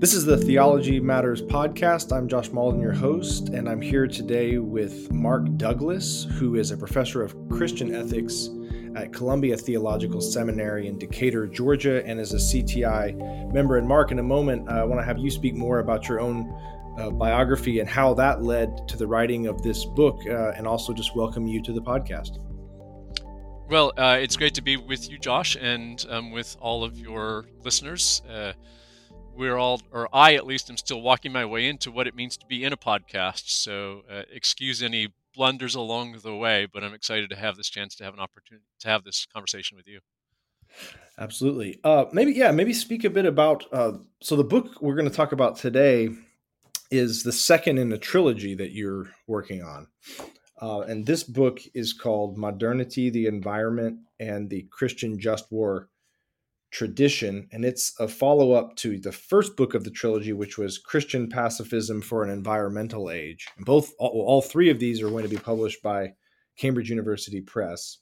This is the Theology Matters podcast. I'm Josh Mauldin, your host, and I'm here today with Mark Douglas, who is a professor of Christian ethics at Columbia Theological Seminary in Decatur, Georgia, and is a CTI member. And Mark, in a moment, uh, I want to have you speak more about your own uh, biography and how that led to the writing of this book, uh, and also just welcome you to the podcast. Well, uh, it's great to be with you, Josh, and um, with all of your listeners. We're all, or I at least, am still walking my way into what it means to be in a podcast. So, uh, excuse any blunders along the way, but I'm excited to have this chance to have an opportunity to have this conversation with you. Absolutely. Uh, maybe, yeah, maybe speak a bit about. Uh, so, the book we're going to talk about today is the second in a trilogy that you're working on. Uh, and this book is called Modernity, the Environment, and the Christian Just War Tradition. And it's a follow up to the first book of the trilogy, which was Christian Pacifism for an Environmental Age. And both, all, all three of these are going to be published by Cambridge University Press.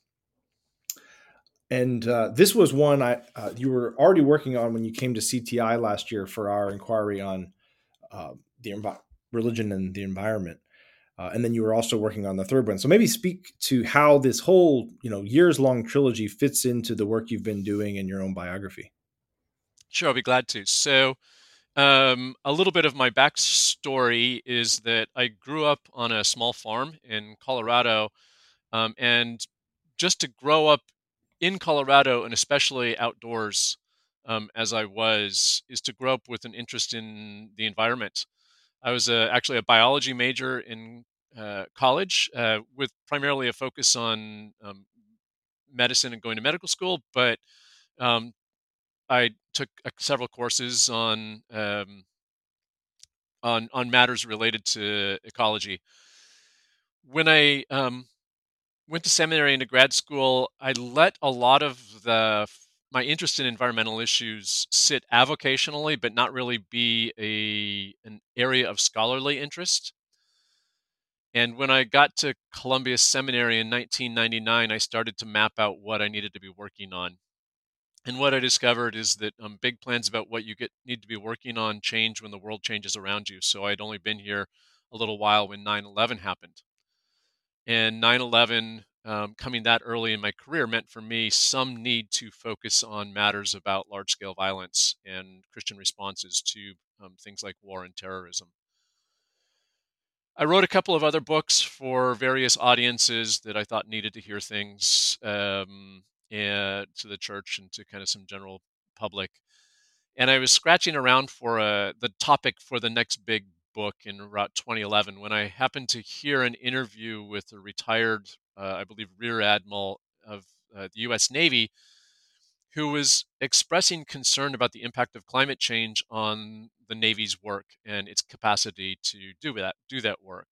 And uh, this was one I uh, you were already working on when you came to CTI last year for our inquiry on uh, the religion and the environment. Uh, and then you were also working on the third one. So maybe speak to how this whole, you know, years long trilogy fits into the work you've been doing in your own biography. Sure, I'll be glad to. So, um, a little bit of my backstory is that I grew up on a small farm in Colorado, um, and just to grow up in Colorado and especially outdoors, um, as I was, is to grow up with an interest in the environment. I was a, actually a biology major in uh, college uh, with primarily a focus on um, medicine and going to medical school, but um, I took uh, several courses on um, on on matters related to ecology. When I um, went to seminary into grad school, I let a lot of the my interest in environmental issues sit avocationally, but not really be a an area of scholarly interest. And when I got to Columbia Seminary in 1999, I started to map out what I needed to be working on. And what I discovered is that um, big plans about what you get need to be working on change when the world changes around you. So I'd only been here a little while when 9/11 happened, and 9/11 um, coming that early in my career meant for me some need to focus on matters about large scale violence and Christian responses to um, things like war and terrorism. I wrote a couple of other books for various audiences that I thought needed to hear things um, and to the church and to kind of some general public. And I was scratching around for uh, the topic for the next big book in about 2011 when I happened to hear an interview with a retired, I believe, Rear Admiral of uh, the U.S. Navy who was expressing concern about the impact of climate change on the Navy's work and its capacity to do that do that work.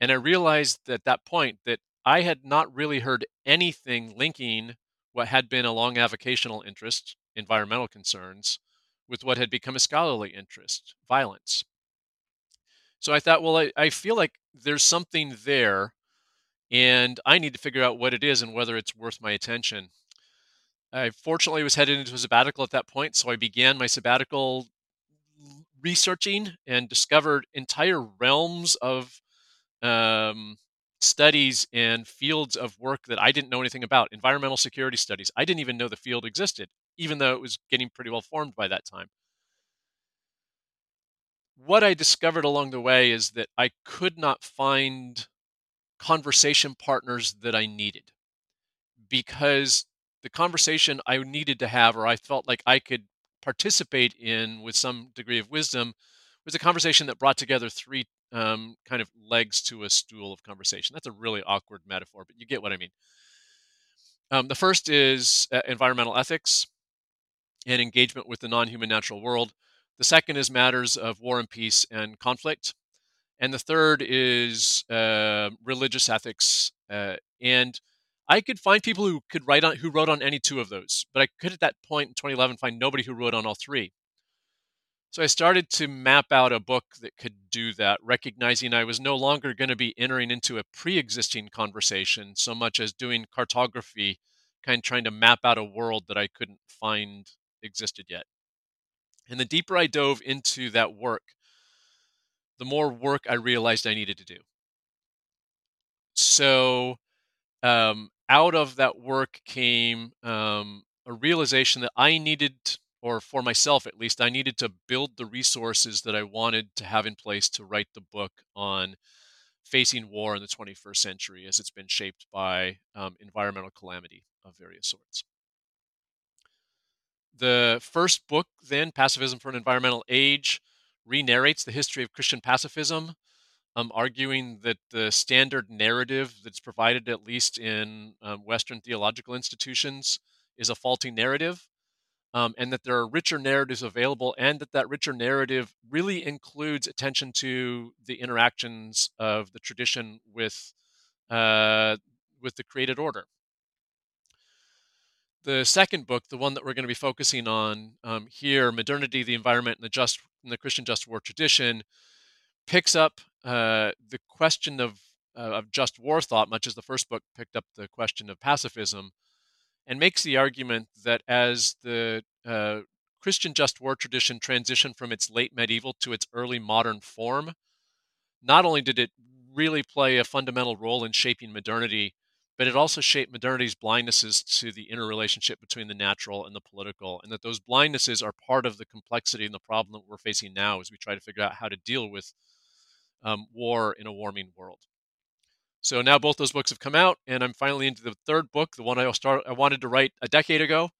And I realized at that point that I had not really heard anything linking what had been a long avocational interest, environmental concerns, with what had become a scholarly interest, violence. So I thought, well, I, I feel like there's something there, and I need to figure out what it is and whether it's worth my attention. I fortunately was headed into a sabbatical at that point, so I began my sabbatical researching and discovered entire realms of um, studies and fields of work that I didn't know anything about. Environmental security studies. I didn't even know the field existed, even though it was getting pretty well formed by that time what I discovered along the way is that I could not find conversation partners that I needed because the conversation I needed to have, or I felt like I could participate in with some degree of wisdom, was a conversation that brought together three um, kind of legs to a stool of conversation. That's a really awkward metaphor, but you get what I mean. Um, the first is uh, environmental ethics and engagement with the non human natural world. The second is matters of war and peace and conflict. And the third is uh, religious ethics. Uh, and I could find people who could write on who wrote on any two of those, but I could at that point in 2011 find nobody who wrote on all three. So I started to map out a book that could do that, recognizing I was no longer going to be entering into a pre-existing conversation so much as doing cartography, kind of trying to map out a world that I couldn't find existed yet. And the deeper I dove into that work, the more work I realized I needed to do. So, um, out of that work came um, a realization that I needed, or for myself at least, I needed to build the resources that I wanted to have in place to write the book on facing war in the 21st century as it's been shaped by um, environmental calamity of various sorts. The first book, then, Pacifism for an Environmental Age, re narrates the history of Christian pacifism, um, arguing that the standard narrative that's provided, at least in um, Western theological institutions, is a faulty narrative. Um, and that there are richer narratives available, and that that richer narrative really includes attention to the interactions of the tradition with uh, with the created order. The second book, the one that we're going to be focusing on um, here, "Modernity, the Environment, and the Just the Christian Just War Tradition," picks up uh, the question of uh, of just war thought, much as the first book picked up the question of pacifism, and makes the argument that as the uh, Christian just war tradition transitioned from its late medieval to its early modern form, not only did it really play a fundamental role in shaping modernity, but it also shaped modernity's blindnesses to the interrelationship between the natural and the political, and that those blindnesses are part of the complexity and the problem that we're facing now as we try to figure out how to deal with um, war in a warming world. So now both those books have come out, and I'm finally into the third book, the one I start I wanted to write a decade ago,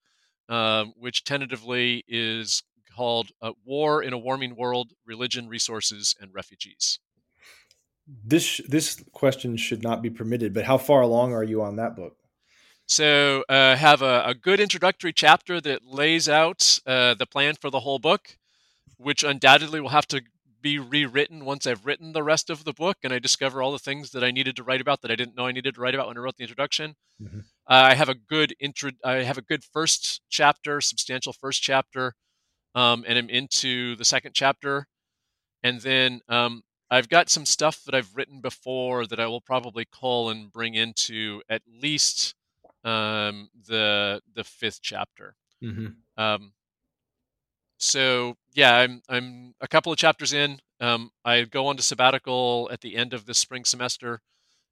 uh, which tentatively is called uh, "War in a Warming World: Religion, Resources, and Refugees." This this question should not be permitted, but how far along are you on that book? So uh, have a, a, good introductory chapter that lays out uh, the plan for the whole book, which undoubtedly will have to be rewritten once I've written the rest of the book and I discover all the things that I needed to write about that I didn't know I needed to write about when I wrote the introduction. Mm-hmm. Uh, I have a good intro. I have a good first chapter, substantial first chapter, um, and I'm into the second chapter, and then um, I've got some stuff that I've written before that I will probably call and bring into at least um, the the fifth chapter. Mm-hmm. Um, so yeah, I'm I'm a couple of chapters in. Um, I go on to sabbatical at the end of the spring semester,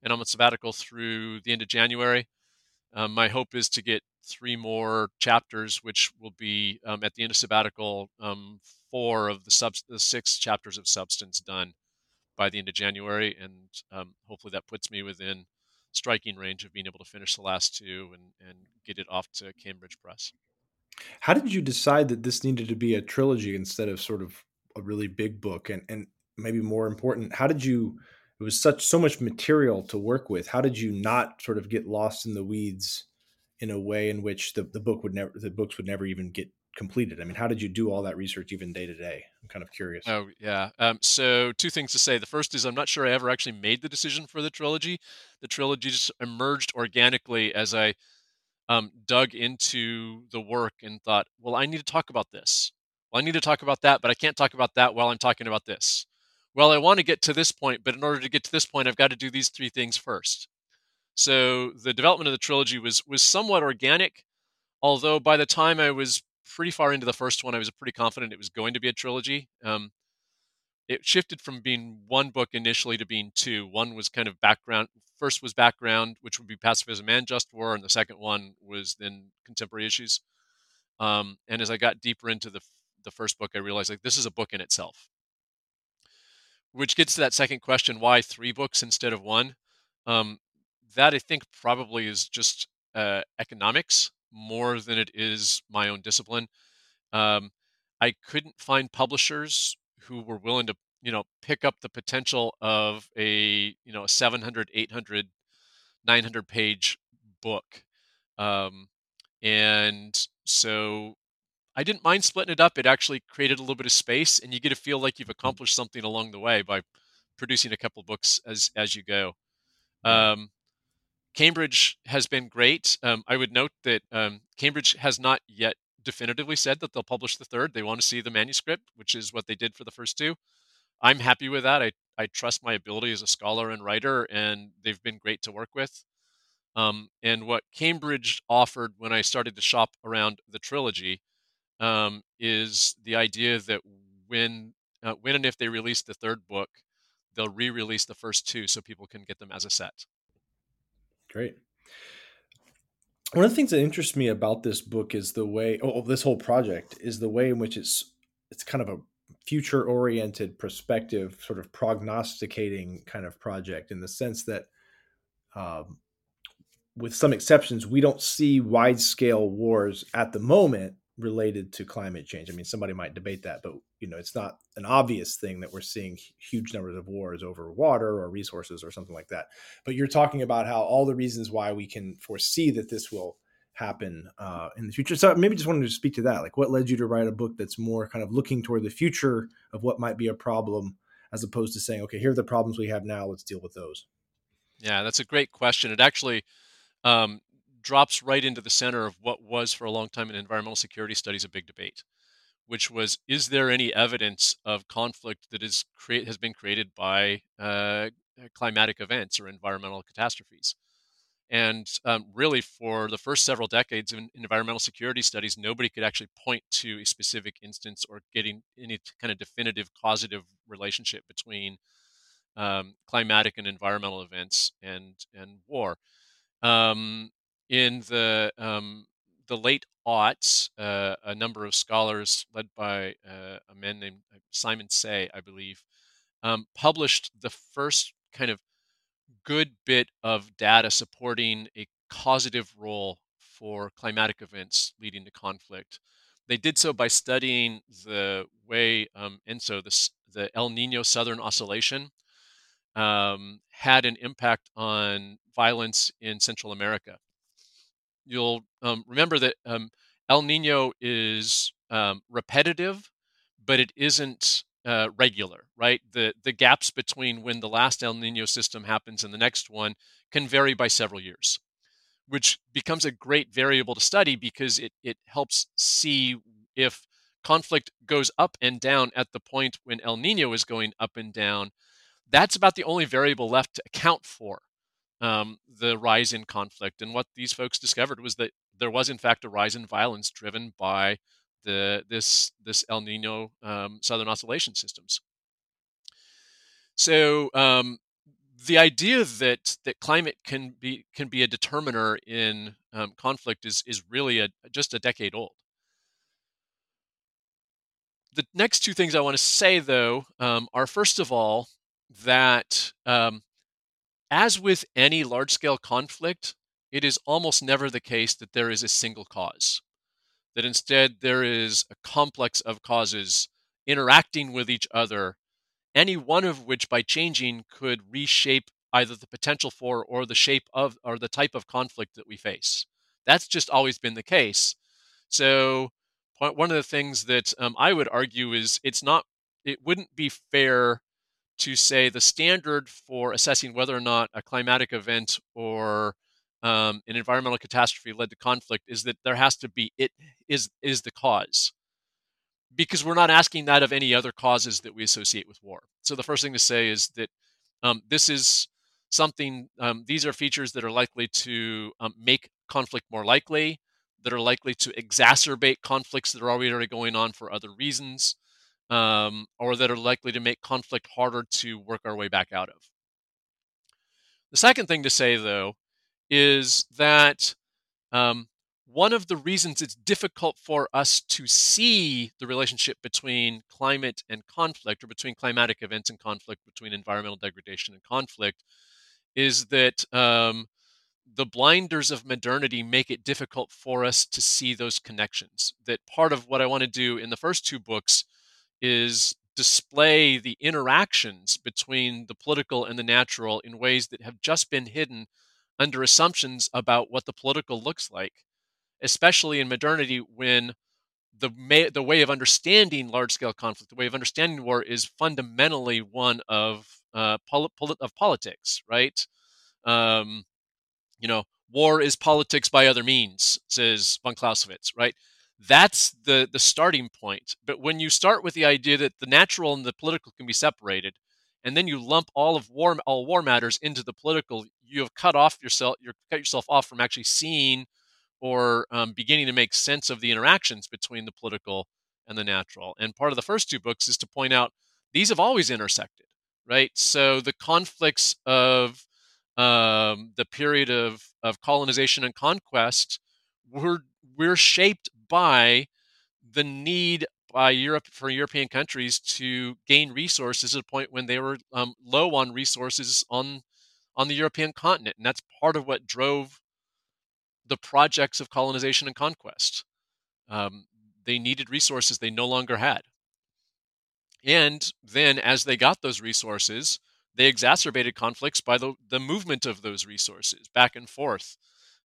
and I'm on sabbatical through the end of January. Um, my hope is to get three more chapters, which will be um, at the end of sabbatical, um, four of the, sub- the six chapters of substance done by the end of January, and um, hopefully that puts me within striking range of being able to finish the last two and, and get it off to Cambridge Press. How did you decide that this needed to be a trilogy instead of sort of a really big book? And and maybe more important, how did you? It was such so much material to work with. How did you not sort of get lost in the weeds in a way in which the, the book would never the books would never even get completed? I mean, how did you do all that research even day to day? I'm kind of curious. Oh yeah. Um, so two things to say. The first is I'm not sure I ever actually made the decision for the trilogy. The trilogy just emerged organically as I um, dug into the work and thought, well, I need to talk about this. Well, I need to talk about that, but I can't talk about that while I'm talking about this. Well, I want to get to this point, but in order to get to this point, I've got to do these three things first. So the development of the trilogy was was somewhat organic, although by the time I was pretty far into the first one, I was pretty confident it was going to be a trilogy. Um, it shifted from being one book initially to being two. One was kind of background. First was background, which would be pacifism and just war, and the second one was then contemporary issues. Um, and as I got deeper into the the first book, I realized like this is a book in itself. Which gets to that second question: why three books instead of one? Um, that I think probably is just uh, economics more than it is my own discipline. Um, I couldn't find publishers who were willing to you know pick up the potential of a you know a 700 800 900 page book. Um, and so i didn't mind splitting it up. It actually created a little bit of space and you get to feel like you've accomplished something along the way by producing a couple books as as you go. Um, cambridge has been great um, i would note that um, cambridge has not yet definitively said that they'll publish the third. They want to see the manuscript, which is what they did for the first two. I'm happy with that. I, I trust my ability as a scholar and writer, and they've been great to work with. Um, and what Cambridge offered when I started to shop around the trilogy um, is the idea that when uh, when and if they release the third book, they'll re-release the first two so people can get them as a set. Great. One of the things that interests me about this book is the way, oh, this whole project is the way in which it's it's kind of a future oriented perspective, sort of prognosticating kind of project in the sense that, um, with some exceptions, we don't see wide scale wars at the moment related to climate change. I mean, somebody might debate that, but you know, it's not an obvious thing that we're seeing huge numbers of wars over water or resources or something like that. But you're talking about how all the reasons why we can foresee that this will happen uh, in the future. So maybe just wanted to speak to that. Like, what led you to write a book that's more kind of looking toward the future of what might be a problem, as opposed to saying, okay, here are the problems we have now. Let's deal with those. Yeah, that's a great question. It actually um, drops right into the center of what was for a long time in environmental security studies a big debate, which was is there any evidence of conflict that is create has been created by uh, climatic events or environmental catastrophes? And um, really, for the first several decades in environmental security studies, nobody could actually point to a specific instance or getting any kind of definitive causative relationship between um, climatic and environmental events and and war. Um, in the um, the late aughts, uh, a number of scholars led by uh, a man named uh, Simon Say, I believe, um, published the first kind of good bit of data supporting a causative role for climatic events leading to conflict. They did so by studying the way um, ENSO, the, the El Nino Southern Oscillation, um, had an impact on violence in Central America you'll um, remember that um, El Nino is um, repetitive, but it isn't uh, regular, right? The the gaps between when the last El Nino system happens and the next one can vary by several years, which becomes a great variable to study because it it helps see if conflict goes up and down at the point when El Nino is going up and down. That's about the only variable left to account for um, the rise in conflict. And what these folks discovered was that there was, in fact, a rise in violence driven by the this this El Nino um, southern oscillation systems. So um, the idea that that climate can be can be a determiner in um, conflict is is really a, just a decade old. The next two things I want to say, though, um, are first of all that um, as with any large scale conflict, it is almost never the case that there is a single cause, that instead there is a complex of causes interacting with each other, any one of which by changing could reshape either the potential for or the shape of or the type of conflict that we face. That's just always been the case. So, one of the things that um, I would argue is it's not, it wouldn't be fair to say the standard for assessing whether or not a climatic event or um, an environmental catastrophe led to conflict is that there has to be it is is the cause. Because we're not asking that of any other causes that we associate with war. So the first thing to say is that um, this is something um, these are features that are likely to um, make conflict more likely that are likely to exacerbate conflicts that are already going on for other reasons um, or that are likely to make conflict harder to work our way back out of. The second thing to say, though, is that um, one of the reasons it's difficult for us to see the relationship between climate and conflict, or between climatic events and conflict, between environmental degradation and conflict, is that um, the blinders of modernity make it difficult for us to see those connections. That part of what I want to do in the first two books is display the interactions between the political and the natural in ways that have just been hidden under assumptions about what the political looks like, especially in modernity when the may, the way of understanding large scale conflict, the way of understanding war, is fundamentally one of uh, of politics, right? Um, you know, war is politics by other means, says von Clausewitz, right? That's the the starting point but when you start with the idea that the natural and the political can be separated and then you lump all of war all war matters into the political you have cut off yourself you cut yourself off from actually seeing or um, beginning to make sense of the interactions between the political and the natural. And part of the first two books is to point out these have always intersected, right? So the conflicts of um, the period of, of colonization and conquest were, were shaped by the need by Europe for European countries to gain resources at a point when they were um, low on resources on on the European continent, and that's part of what drove the projects of colonization and conquest. Um, they needed resources they no longer had, and then as they got those resources, they exacerbated conflicts by the the movement of those resources back and forth.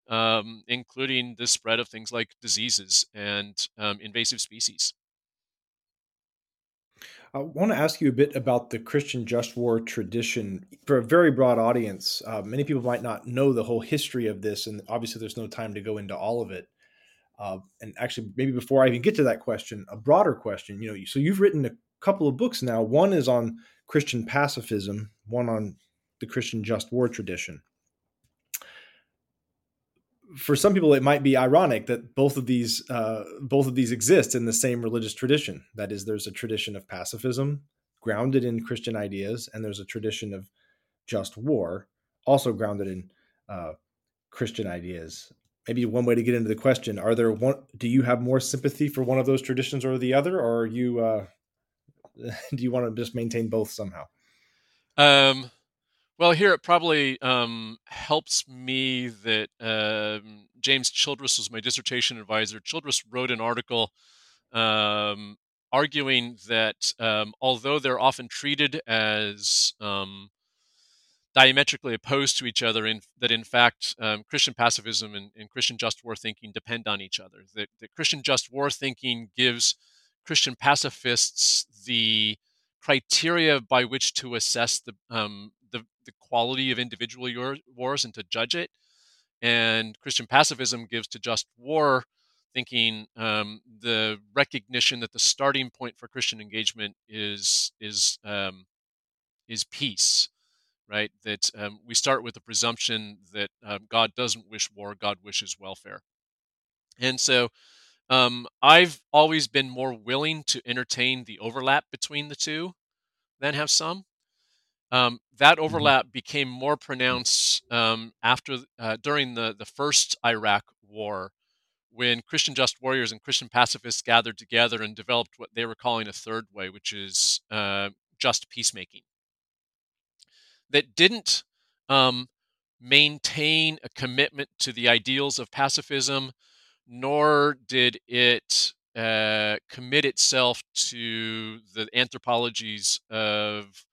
Um, including the spread of things like diseases and um, invasive species. I want to ask you a bit about the Christian just war tradition for a very broad audience. Uh, many people might not know the whole history of this, and obviously, there's no time to go into all of it. Uh, and actually, maybe before I even get to that question, a broader question. You know, so you've written a couple of books now. One is on Christian pacifism, one on the Christian just war tradition for some people it might be ironic that both of these uh, both of these exist in the same religious tradition. That is there's a tradition of pacifism grounded in christian ideas and there's a tradition of just war also grounded in uh, christian ideas. Maybe one way to get into the question are there one do you have more sympathy for one of those traditions or the other or are you uh, do you want to just maintain both somehow? Um well, here it probably um, helps me that um, James Childress was my dissertation advisor. Childress wrote an article um, arguing that um, although they're often treated as um, diametrically opposed to each other, in, that in fact Christian pacifism and, and, Christian just war thinking depend on each other. That, that Christian just war thinking gives Christian pacifists the criteria by which to assess the um, the, the quality of individual wars and to judge it. And Christian pacifism gives to just war thinking um, the recognition that the starting point for Christian engagement is is um, is peace, right? That um, we start with the presumption that um, God doesn't wish war; God wishes welfare. And so, um, I've always been more willing to entertain the overlap between the two than have some. Um, that mm-hmm. overlap became more pronounced um, after uh, during the the first Iraq War, when Christian just warriors and Christian pacifists gathered together and developed what they were calling a third way, which is uh, just peacemaking. That didn't um, maintain a commitment to the ideals of pacifism, nor did it uh, commit itself to the anthropologies of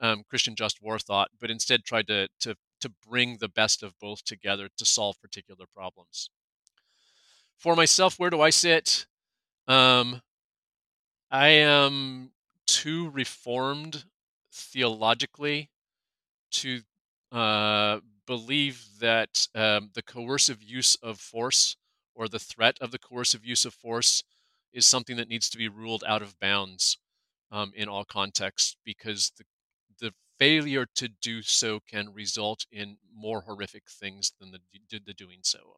um, Christian just war thought, but instead tried to, to, to bring the best of both together to solve particular problems. For myself, where do I sit? Um, I am too reformed theologically to uh, believe that um, the coercive use of force or the threat of the coercive use of force is something that needs to be ruled out of bounds um, in all contexts because the failure to do so can result in more horrific things than the, the doing so.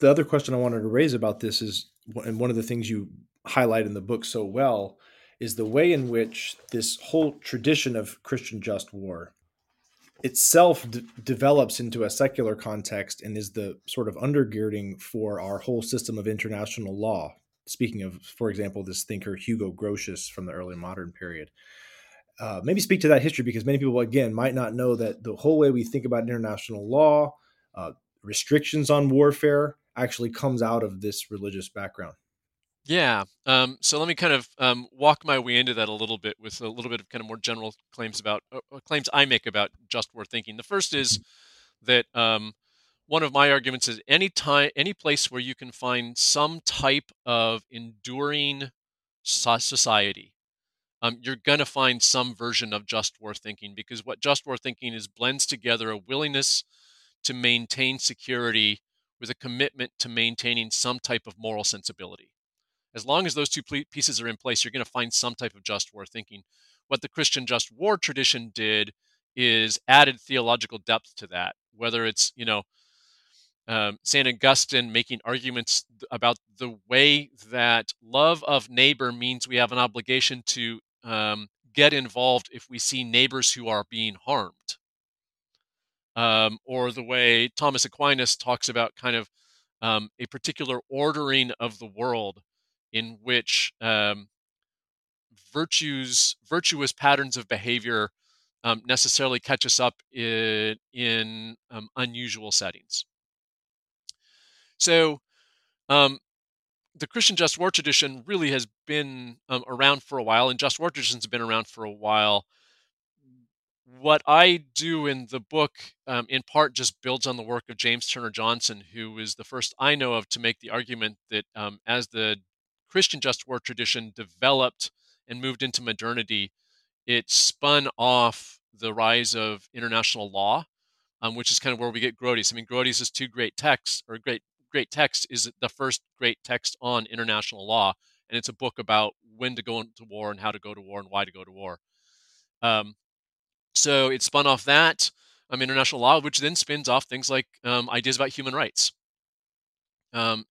The other question I wanted to raise about this is, and one of the things you highlight in the book so well, is the way in which this whole tradition of Christian just war itself d- develops into a secular context and is the sort of undergirding for our whole system of international law. Speaking of, for example, this thinker Hugo Grotius from the early modern period uh, maybe speak to that history because many people again might not know that the whole way we think about international law uh, restrictions on warfare actually comes out of this religious background. Yeah um, so let me kind of um, walk my way into that a little bit with a little bit of kind of more general claims about uh, uh claims i make about just war thinking. The first is that um, one of my arguments is any time any place where you can find some type of enduring society um, you're going to find some version of just war thinking because what just war thinking is blends together a willingness to maintain security with a commitment to maintaining some type of moral sensibility. As long as those two pieces are in place, you're going to find some type of just war thinking. What the Christian just war tradition did is added theological depth to that, whether it's, you know, um, St. Augustine making arguments about the way that love of neighbor means we have an obligation to um, get involved if we see neighbors who are being harmed. Um, or the way Thomas Aquinas talks about kind of um, a particular ordering of the world in which um, virtues, virtuous patterns of behavior um, necessarily catch us up in, in um, unusual settings. So, um, the Christian just war tradition really has been um, around for a while, and just war traditions have been around for a while. What I do in the book, um, in part, just builds on the work of James Turner Johnson, who is the first I know of to make the argument that um, as the Christian just war tradition developed and moved into modernity, it spun off the rise of international law, um, which is kind of where we get Grotius. I mean, Grotius' two great texts, or great great text, is the first great text on international law, and it's a book about when to go into war and how to go to war and why to go to war. Um, so it spun off that um, international law, which then spins off things like um, ideas about human rights. Um,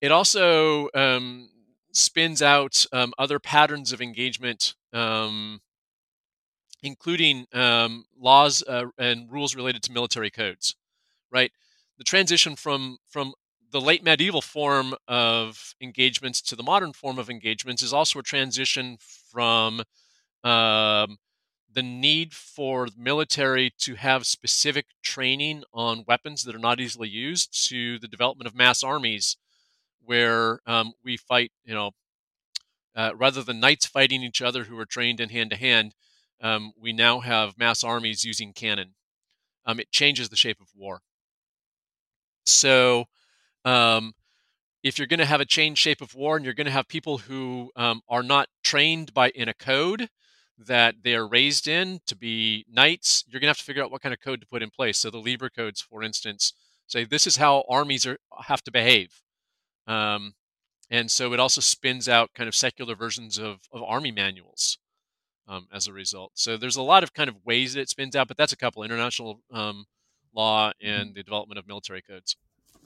it also um, spins out um, other patterns of engagement, um, including um, laws uh, and rules related to military codes. Right, the transition from from the late medieval form of engagements to the modern form of engagements is also a transition from um, the need for the military to have specific training on weapons that are not easily used to the development of mass armies where um, we fight, you know, uh, rather than knights fighting each other who are trained in hand to hand, um, we now have mass armies using cannon. Um, it changes the shape of war. So, um, if you're going to have a changed shape of war and you're going to have people who um, are not trained by in a code that they are raised in to be knights, you're going to have to figure out what kind of code to put in place. So the Lieber codes, for instance, say this is how armies are, have to behave. Um, and so it also spins out kind of secular versions of, of army manuals um, as a result. So there's a lot of kind of ways that it spins out, but that's a couple international um, law mm-hmm. and the development of military codes.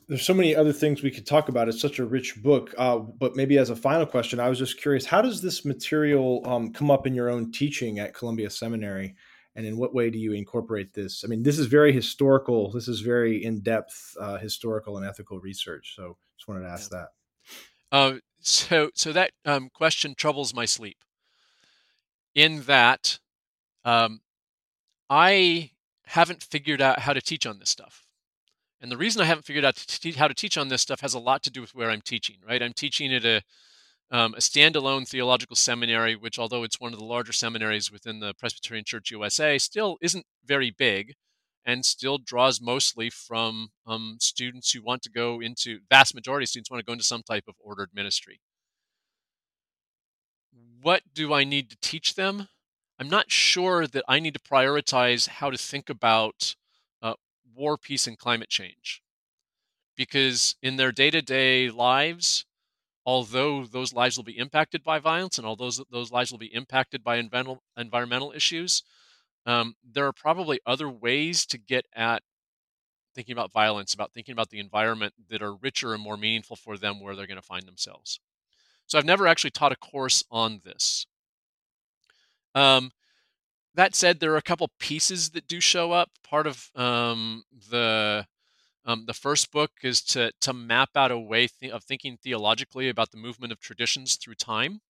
There's so many other things we could talk about. It's such a rich book. Uh, but maybe as a final question, I was just curious: how does this material um, come up in your own teaching at Columbia Seminary? and in what way do you incorporate this? I mean, this is very historical. This is very in depth uh, historical and ethical research. So, just wanted to ask yeah. that. Uh, so, so that um, question troubles my sleep. In that, um, I haven't figured out how to teach on this stuff. And the reason I haven't figured out to te- how to teach on this stuff has a lot to do with where I'm teaching, right? I'm teaching at a um, a standalone theological seminary, which, although it's one of the larger seminaries within the Presbyterian Church USA, still isn't very big and still draws mostly from um, students who want to go into, vast majority of students want to go into some type of ordered ministry. What do I need to teach them? I'm not sure that I need to prioritize how to think about uh, war, peace, and climate change. Because in their day to day lives, although those lives will be impacted by violence and although those, those lives will be impacted by environmental, environmental issues, um, there are probably other ways to get at thinking about violence, about thinking about the environment that are richer and more meaningful for them where they're going to find themselves. So I've never actually taught a course on this. Um, that said, there are a couple pieces that do show up. Part of um, the um, the first book is to to map out a way th- of thinking theologically about the movement of traditions through time,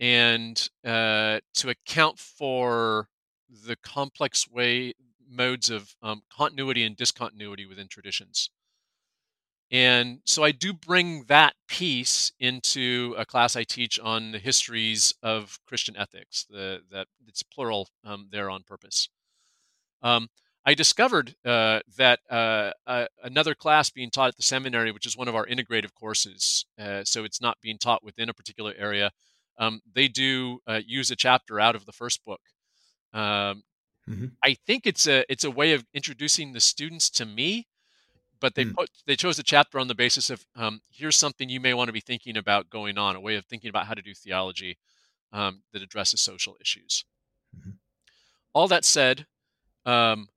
and uh, to account for the complex way modes of um, continuity and discontinuity within traditions. And so I do bring that piece into a class I teach on the histories of Christian ethics. The, that it's plural um, there on purpose. Um, I discovered uh, that uh, uh, another class being taught at the seminary, which is one of our integrative courses, uh, so it's not being taught within a particular area, um, they do uh, use a chapter out of the first book. Um, mm-hmm. I think it's a it's a way of introducing the students to me, but they mm. put they chose a chapter on the basis of um, here's something you may want to be thinking about going on, a way of thinking about how to do theology um, that addresses social issues. Mm-hmm. All that said, um,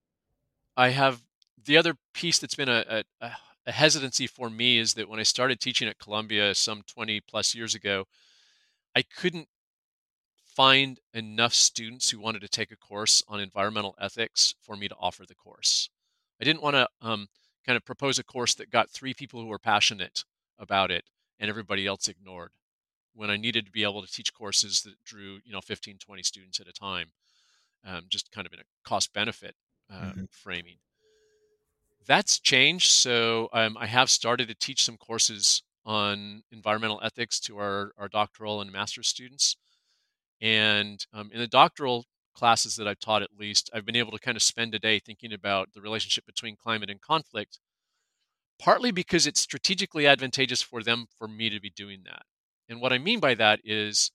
I have the other piece that's been a, a, a hesitancy for me is that when I started teaching at Columbia some 20 plus years ago, I couldn't find enough students who wanted to take a course on environmental ethics for me to offer the course. I didn't want to um, kind of propose a course that got three people who were passionate about it and everybody else ignored when I needed to be able to teach courses that drew, you know, 15, 20 students at a time, um, just kind of in a cost benefit uh, mm-hmm. framing. That's changed. So um, I have started to teach some courses on environmental ethics to our, our doctoral and master's students. And um, in the doctoral classes that I've taught, at least, I've been able to kind of spend a day thinking about the relationship between climate and conflict, partly because it's strategically advantageous for them for me to be doing that. And what I mean by that is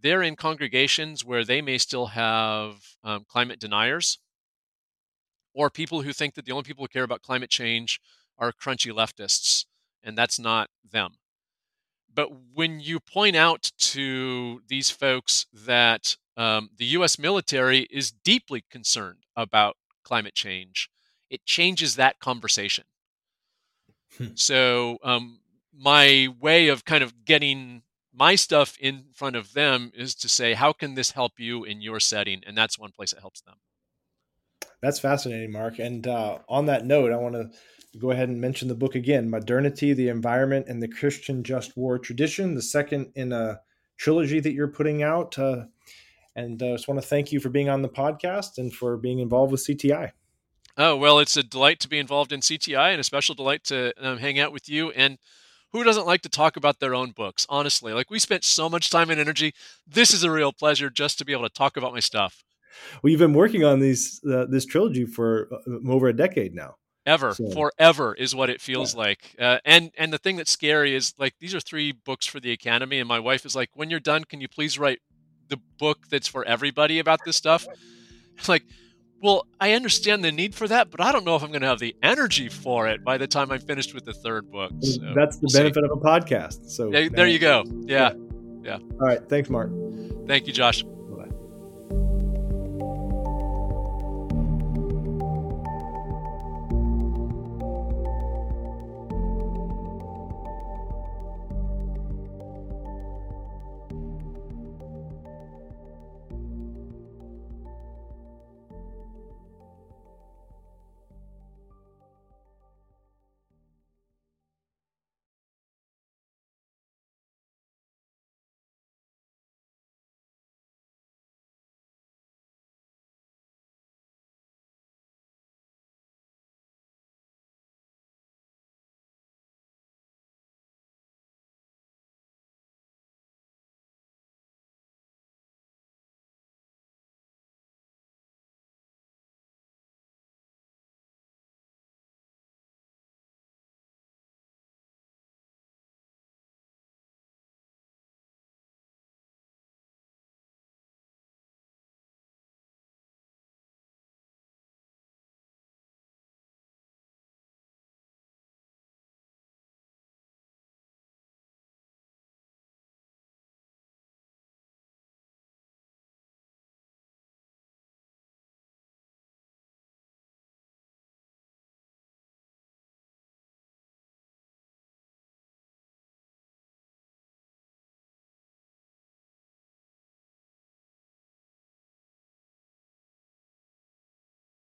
they're in congregations where they may still have um, climate deniers or people who think that the only people who care about climate change are crunchy leftists, and that's not them. But when you point out to these folks that um, the US military is deeply concerned about climate change, it changes that conversation. Hmm. So, um, my way of kind of getting my stuff in front of them is to say, how can this help you in your setting? And that's one place it helps them. That's fascinating, Mark. And uh, on that note, I want to go ahead and mention the book again Modernity, the Environment, and the Christian Just War Tradition, the second in a trilogy that you're putting out. Uh, and I uh, just want to thank you for being on the podcast and for being involved with CTI. Oh, well, it's a delight to be involved in CTI and a special delight to um, hang out with you. And who doesn't like to talk about their own books? Honestly, like we spent so much time and energy. This is a real pleasure just to be able to talk about my stuff. Well, you've been working on these uh, this trilogy for uh, over a decade now. Ever, so. forever is what it feels yeah. like. Uh, and and the thing that's scary is like these are three books for the Academy, and my wife is like, when you're done, can you please write the book that's for everybody about this stuff? like, well, I understand the need for that, but I don't know if I'm going to have the energy for it by the time I'm finished with the third book. So that's the we'll benefit see. of a podcast. So yeah, there you go. Yeah. yeah. All right. Thanks, Mark. Thank you, Josh.